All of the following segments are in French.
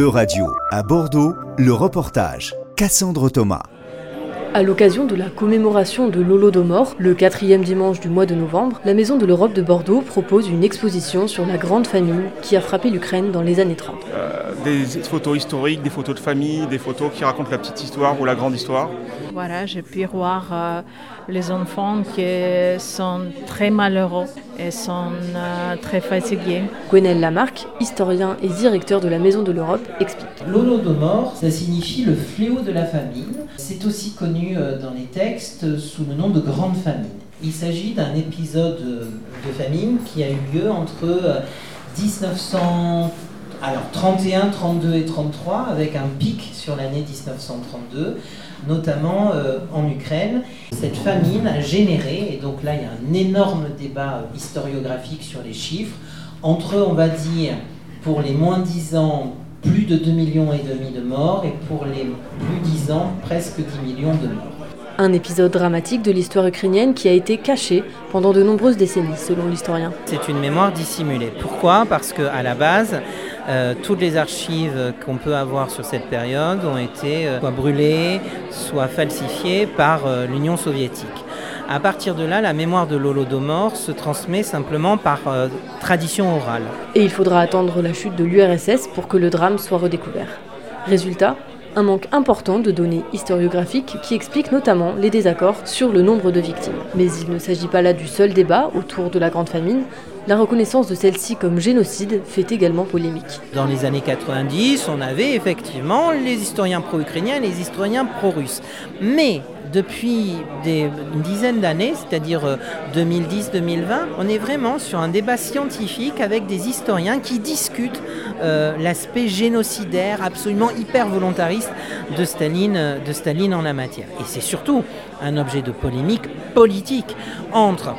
E-Radio, à Bordeaux, le reportage. Cassandre Thomas. À l'occasion de la commémoration de l'Holodomor, le quatrième dimanche du mois de novembre, la Maison de l'Europe de Bordeaux propose une exposition sur la grande famine qui a frappé l'Ukraine dans les années 30. Euh, des photos historiques, des photos de famille, des photos qui racontent la petite histoire ou la grande histoire. Voilà, j'ai pu voir euh, les enfants qui sont très malheureux et sont euh, très fatigués. Gwenel Lamarck, historien et directeur de la Maison de l'Europe, explique. L'Holodomor, ça signifie le fléau de la famine. C'est aussi connu euh, dans les textes sous le nom de grande famine. Il s'agit d'un épisode de famine qui a eu lieu entre 1900 alors 31, 32 et 33, avec un pic sur l'année 1932, notamment euh, en Ukraine. Cette famine a généré, et donc là il y a un énorme débat historiographique sur les chiffres, entre, on va dire, pour les moins 10 ans, plus de 2 millions et demi de morts, et pour les plus 10 ans, presque 10 millions de morts. Un épisode dramatique de l'histoire ukrainienne qui a été caché pendant de nombreuses décennies, selon l'historien. C'est une mémoire dissimulée. Pourquoi? Parce qu'à la base, euh, toutes les archives qu'on peut avoir sur cette période ont été euh, soit brûlées, soit falsifiées par euh, l'Union soviétique. À partir de là, la mémoire de l'Holodomor se transmet simplement par tradition orale. Et il faudra attendre la chute de l'URSS pour que le drame soit redécouvert. Résultat, un manque important de données historiographiques qui explique notamment les désaccords sur le nombre de victimes. Mais il ne s'agit pas là du seul débat autour de la Grande Famine. La reconnaissance de celle-ci comme génocide fait également polémique. Dans les années 90, on avait effectivement les historiens pro-ukrainiens et les historiens pro-russes. Mais depuis une dizaine d'années, c'est-à-dire 2010-2020, euh, on est vraiment sur un débat scientifique avec des historiens qui discutent euh, l'aspect génocidaire, absolument hyper volontariste de Staline, euh, de Staline en la matière. Et c'est surtout un objet de polémique politique entre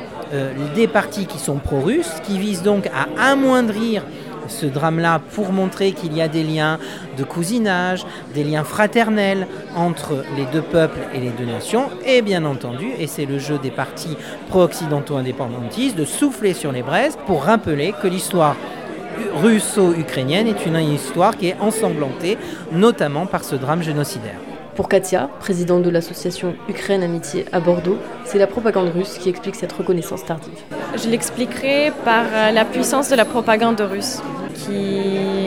des partis qui sont pro-russes, qui visent donc à amoindrir ce drame-là pour montrer qu'il y a des liens de cousinage, des liens fraternels entre les deux peuples et les deux nations, et bien entendu, et c'est le jeu des partis pro-occidentaux indépendantistes, de souffler sur les braises pour rappeler que l'histoire russo-ukrainienne est une histoire qui est ensanglantée, notamment par ce drame génocidaire. Pour Katia, présidente de l'association Ukraine Amitié à Bordeaux, c'est la propagande russe qui explique cette reconnaissance tardive. Je l'expliquerai par euh, la puissance de la propagande russe, qui,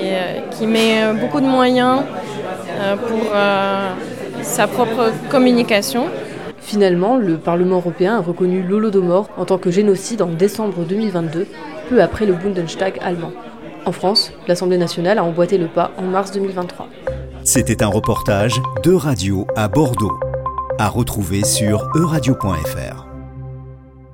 euh, qui met euh, beaucoup de moyens pour sa propre communication. Finalement, le Parlement européen a reconnu l'Holodomor en tant que génocide en décembre 2022, peu après le Bundestag allemand. En France, l'Assemblée nationale a emboîté le pas en mars 2023. C'était un reportage de radio à Bordeaux, à retrouver sur euradio.fr.